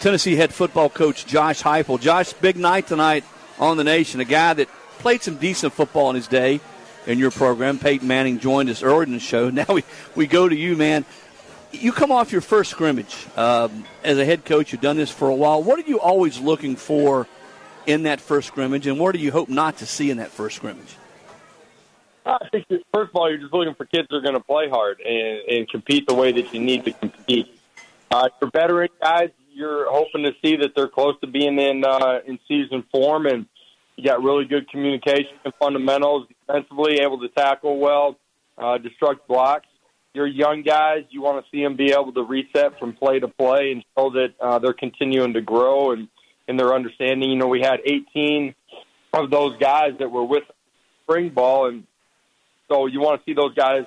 Tennessee head football coach Josh Heupel. Josh, big night tonight on the nation. A guy that played some decent football in his day in your program. Peyton Manning joined us earlier in the show. Now we, we go to you, man. You come off your first scrimmage um, as a head coach. You've done this for a while. What are you always looking for in that first scrimmage, and what do you hope not to see in that first scrimmage? I think first of all, you're just looking for kids that are going to play hard and, and compete the way that you need to compete. Uh, for veteran guys, you're hoping to see that they're close to being in uh, in season form, and you got really good communication and fundamentals defensively, able to tackle well, uh, destruct blocks. Your young guys, you want to see them be able to reset from play to play and show that uh, they're continuing to grow and in their understanding. You know, we had 18 of those guys that were with spring ball, and so you want to see those guys.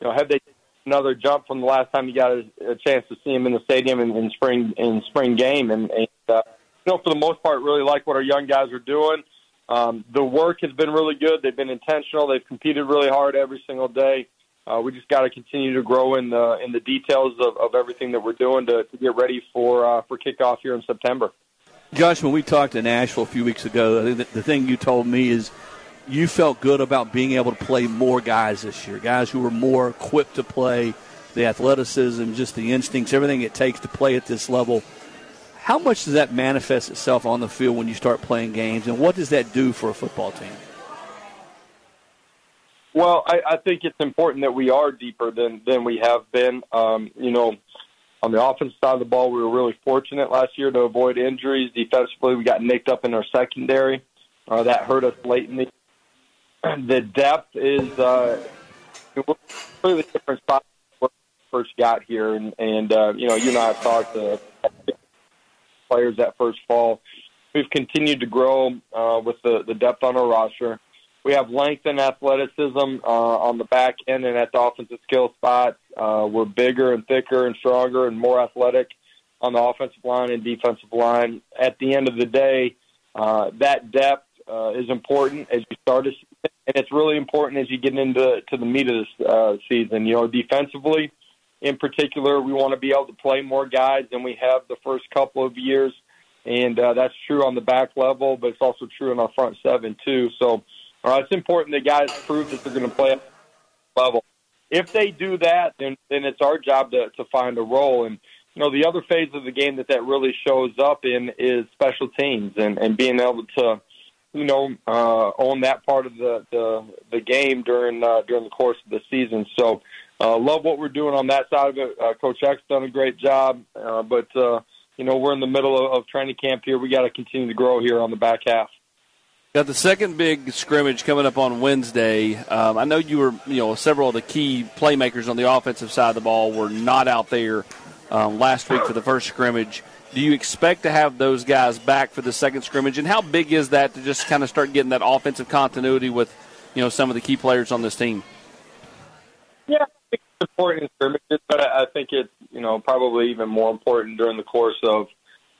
You know, have they another jump from the last time you got a, a chance to see him in the stadium in, in spring in spring game. And, and uh, you know, for the most part, really like what our young guys are doing. Um, the work has been really good. They've been intentional. They've competed really hard every single day. Uh, we just got to continue to grow in the in the details of, of everything that we're doing to, to get ready for uh, for kickoff here in September. Josh, when we talked in Nashville a few weeks ago, I think the thing you told me is you felt good about being able to play more guys this year, guys who were more equipped to play, the athleticism, just the instincts, everything it takes to play at this level. How much does that manifest itself on the field when you start playing games, and what does that do for a football team? Well, I, I think it's important that we are deeper than than we have been. Um, you know, on the offense side of the ball, we were really fortunate last year to avoid injuries. Defensively, we got nicked up in our secondary. Uh, that hurt us late in the the depth is uh, completely different spot when we first got here, and and uh, you know you and I have talked to players that first fall. We've continued to grow uh, with the the depth on our roster. We have length and athleticism uh, on the back end and at the offensive skill spot. Uh, we're bigger and thicker and stronger and more athletic on the offensive line and defensive line. At the end of the day, uh, that depth uh, is important as you start season, and it's really important as you get into to the meat of this uh, season. You know, defensively, in particular, we want to be able to play more guys than we have the first couple of years, and uh, that's true on the back level, but it's also true in our front seven too. So, uh, it's important that guys prove that they're going to play at level. If they do that, then then it's our job to to find a role and you know the other phase of the game that that really shows up in is special teams and and being able to you know, uh, own that part of the the, the game during uh, during the course of the season. So, uh, love what we're doing on that side of it. Uh, Coach X done a great job, uh, but uh, you know we're in the middle of, of training camp here. We got to continue to grow here on the back half. Got the second big scrimmage coming up on Wednesday. Um, I know you were, you know, several of the key playmakers on the offensive side of the ball were not out there um, last week for the first scrimmage. Do you expect to have those guys back for the second scrimmage? And how big is that to just kind of start getting that offensive continuity with, you know, some of the key players on this team? Yeah, it's important in scrimmages, but I think it's you know probably even more important during the course of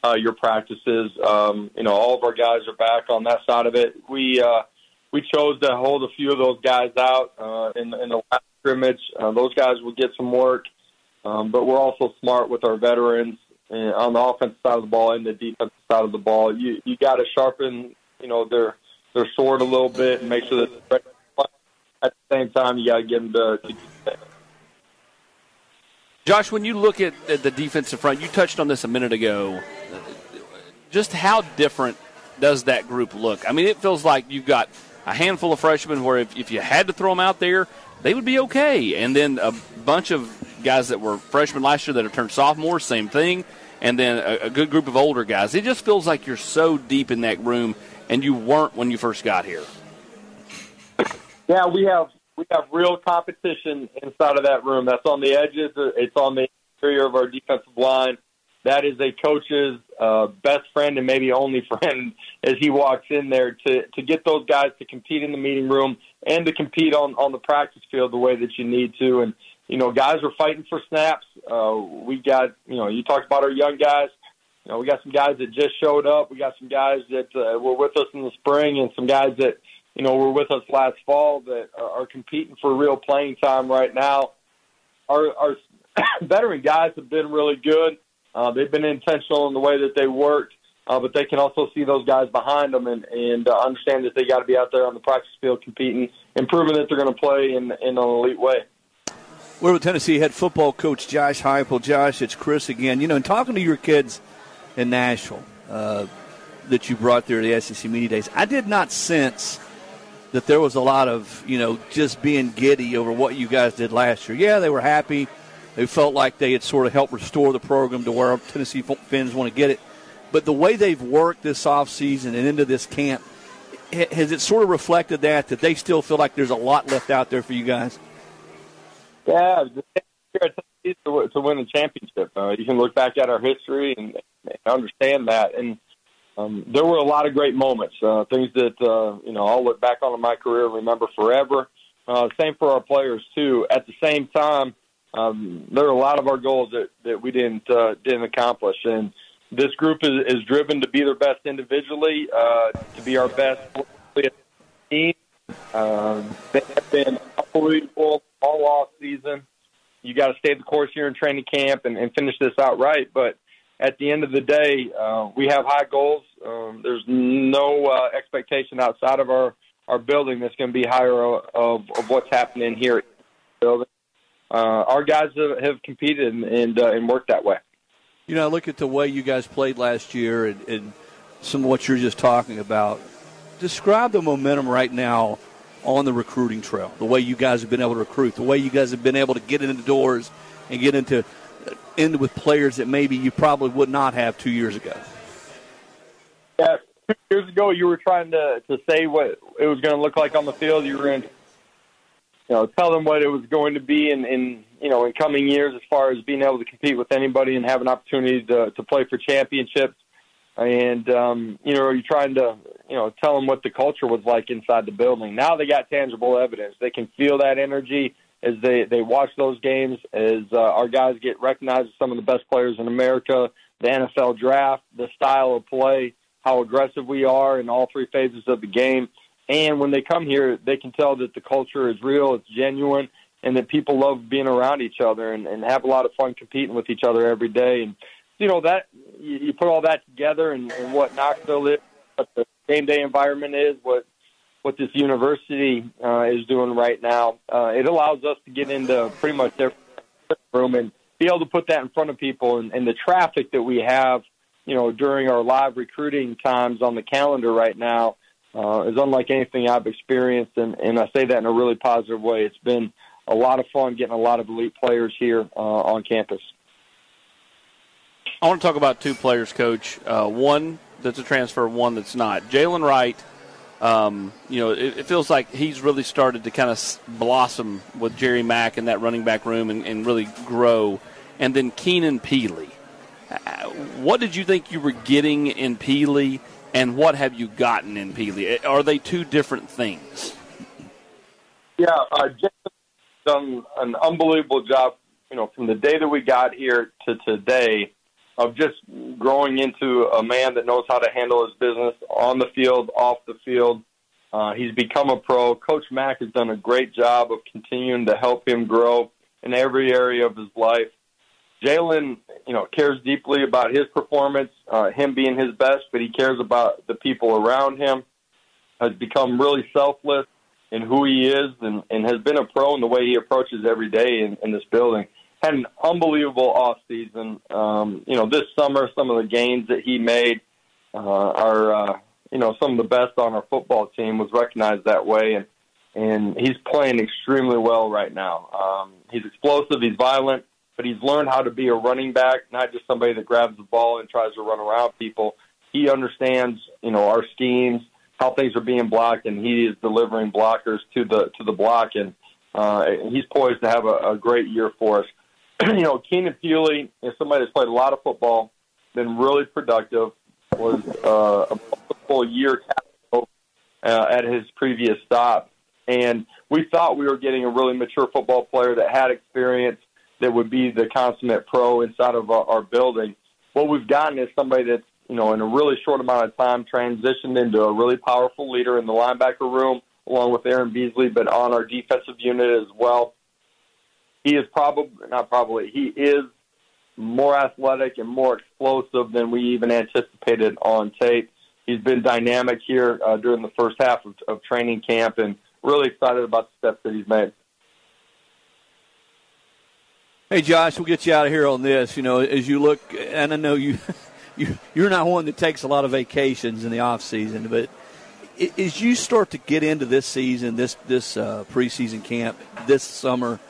uh, your practices. Um, you know, all of our guys are back on that side of it. We uh, we chose to hold a few of those guys out uh, in, in the last scrimmage. Uh, those guys will get some work, um, but we're also smart with our veterans on the offensive side of the ball and the defensive side of the ball. You you got to sharpen, you know, their their sword a little bit and make sure that at the same time you got to get them to Josh, when you look at the defensive front, you touched on this a minute ago. Just how different does that group look? I mean, it feels like you've got a handful of freshmen where if, if you had to throw them out there, they would be okay. And then a bunch of guys that were freshmen last year that have turned sophomores, same thing and then a, a good group of older guys. It just feels like you're so deep in that room, and you weren't when you first got here. Yeah, we have we have real competition inside of that room. That's on the edges. It's on the interior of our defensive line. that is a coach's uh, best friend and maybe only friend as he walks in there to to get those guys to compete in the meeting room and to compete on on the practice field the way that you need to. And you know, guys are fighting for snaps. Uh, we got you know, you talked about our young guys. You know, we got some guys that just showed up. We got some guys that uh, were with us in the spring, and some guys that you know were with us last fall that are, are competing for real playing time right now. Our our veteran guys have been really good. Uh, they've been intentional in the way that they worked, uh, but they can also see those guys behind them and, and uh, understand that they got to be out there on the practice field competing and proving that they're going to play in, in an elite way. We're with Tennessee head football coach Josh Heupel. Josh, it's Chris again. You know, in talking to your kids in Nashville uh, that you brought there to the SEC Media Days, I did not sense that there was a lot of, you know, just being giddy over what you guys did last year. Yeah, they were happy they felt like they had sort of helped restore the program to where Tennessee fans want to get it. But the way they've worked this offseason and into this camp, has it sort of reflected that, that they still feel like there's a lot left out there for you guys? Yeah, to, to win a championship. Uh, you can look back at our history and, and understand that. And um, there were a lot of great moments, uh, things that uh, you know I'll look back on in my career and remember forever. Uh, same for our players too. At the same time, um, there are a lot of our goals that, that we didn't uh, didn't accomplish, and this group is, is driven to be their best individually, uh, to be our best team. Um, they have been unbelievable all off season. You got to stay the course here in training camp and, and finish this out right. But at the end of the day, uh, we have high goals. Um, there's no uh, expectation outside of our our building that's going to be higher of, of what's happening here. Building uh, our guys have, have competed and and, uh, and, worked that way. You know, I look at the way you guys played last year and, and some of what you're just talking about. Describe the momentum right now on the recruiting trail. The way you guys have been able to recruit, the way you guys have been able to get into the doors and get into into with players that maybe you probably would not have two years ago. Yeah, two years ago you were trying to to say what it was going to look like on the field. You were in you know, tell them what it was going to be in, in you know in coming years as far as being able to compete with anybody and have an opportunity to to play for championships. And um, you know, you're trying to you know tell them what the culture was like inside the building. Now they got tangible evidence. They can feel that energy as they they watch those games. As uh, our guys get recognized as some of the best players in America, the NFL draft, the style of play, how aggressive we are in all three phases of the game and when they come here, they can tell that the culture is real, it's genuine, and that people love being around each other and, and have a lot of fun competing with each other every day. And you know that you, you put all that together, and, and what Knoxville is, what the game day environment is, what what this university uh, is doing right now, uh, it allows us to get into pretty much every room and be able to put that in front of people. And, and the traffic that we have, you know, during our live recruiting times on the calendar right now uh, is unlike anything I've experienced, and, and I say that in a really positive way. It's been a lot of fun getting a lot of elite players here uh, on campus. I want to talk about two players, Coach. Uh, one that's a transfer, one that's not. Jaylen Wright, um, you know, it, it, feels like he's really started to kind of blossom with Jerry Mack in that running back room and, and really grow. And then Keenan Pili. Uh, what did you think you were getting in Pili, and what have you gotten in Pili? Are they two different things? Yeah, uh, Jason's done an unbelievable job. You know, from the day that we got here to today, of just growing into a man that knows how to handle his business on the field, off the field. Uh, he's become a pro. Coach Mack has done a great job of continuing to help him grow in every area of his life. Jaylen, you know, cares deeply about his performance, uh, him being his best, but he cares about the people around him. Has become really selfless in who he is, and, and has been a pro in the way he approaches every day in, in this building. Had an unbelievable off season. Um, you know, this summer, some of the gains that he made uh, are, uh, you know, some of the best on our football team was recognized that way, and and he's playing extremely well right now. Um, he's explosive. He's violent but he's learned how to be a running back, not just somebody that grabs the ball and tries to run around people. He understands, you know, our schemes, how things are being blocked, and he is delivering blockers to the to the block, and uh, he's poised to have a, a great year for us. you know, Keenan Pili is somebody that's played a lot of football, been really productive, was uh, a full year uh, at his previous stop. And we thought we were getting a really mature football player that had experience that would be the consummate pro inside of our, our building. What we've gotten is somebody that's, you know, in a really short amount of time transitioned into a really powerful leader in the linebacker room, along with Aaron Beasley, but on our defensive unit as well. He is probably, not probably, he is more athletic and more explosive than we even anticipated on tape. He's been dynamic here uh, during the first half of, of training camp and really excited about the steps that he's made. Hey, Josh, we'll get you out of here on this. You know, as you look, and I know you, you you're not one that takes a lot of vacations in the off season, but as you start to get into this season, this this uh, preseason camp, this summer,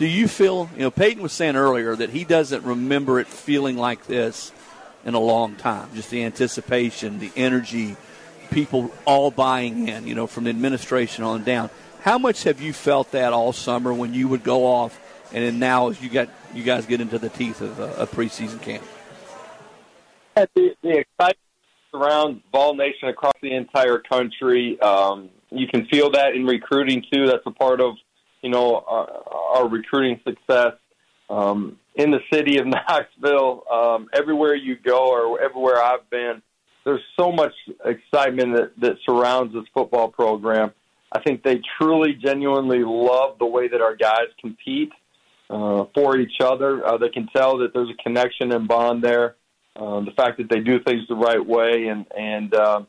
do you feel? You know, Peyton was saying earlier that he doesn't remember it feeling like this in a long time. Just the anticipation, the energy, people all buying in. You know, from the administration on down. How much have you felt that all summer when you would go off? and then now as you got you guys get into the teeth of uh, a preseason camp. The, the excitement around Vol Nation across the entire country. Um, you can feel that in recruiting too. That's a part of you know our, our recruiting success. Um, in the city of Knoxville, um, everywhere you go or everywhere I've been, there's so much excitement that, that surrounds this football program. I think they truly, genuinely love the way that our guys compete uh, for each other. Uh, they can tell that there's a connection and bond there. Uh, the fact that they do things the right way, and and uh,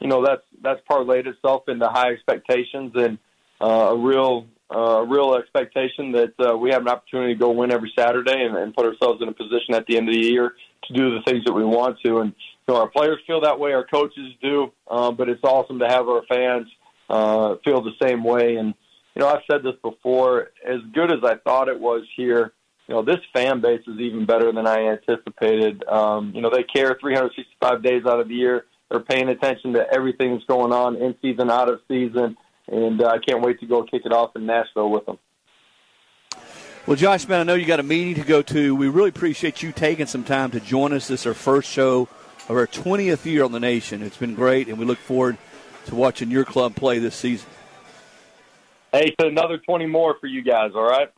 you know that's that's parlayed itself into high expectations and uh, a real a real expectation that uh, we have an opportunity to go win every Saturday and, and put ourselves in a position at the end of the year to do the things that we want to. And you know, our players feel that way, our coaches do, uh, but it's awesome to have our fans uh, feel the same way. And you know, I've said this before. As good as I thought it was here, you know, this fan base is even better than I anticipated. Um, you know, they care 365 days out of the year. They're paying attention to everything that's going on in season, out of season, and uh, I can't wait to go kick it off in Nashville with them. Well, Josh, man, I know you got a meeting to go to. We really appreciate you taking some time to join us. This is our first show of our 20th year on the nation. It's been great, and we look forward to watching your club play this season. Hey, so another 20 more for you guys, all right?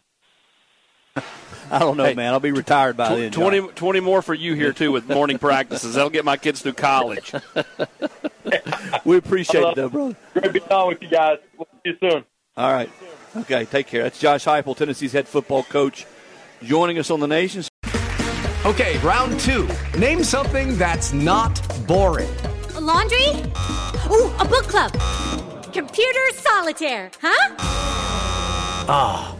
I don't know, hey, man. I'll be retired by then. 20, 20 more for you here, too, with morning practices. That'll get my kids through college. we appreciate it, though, brother. Great being on with you guys. We'll see you soon. All right. Okay, take care. That's Josh Heupel, Tennessee's head football coach, joining us on the Nation. Okay, round two. Name something that's not boring. A laundry? Ooh, a book club Computer solitaire, huh? Ah, oh,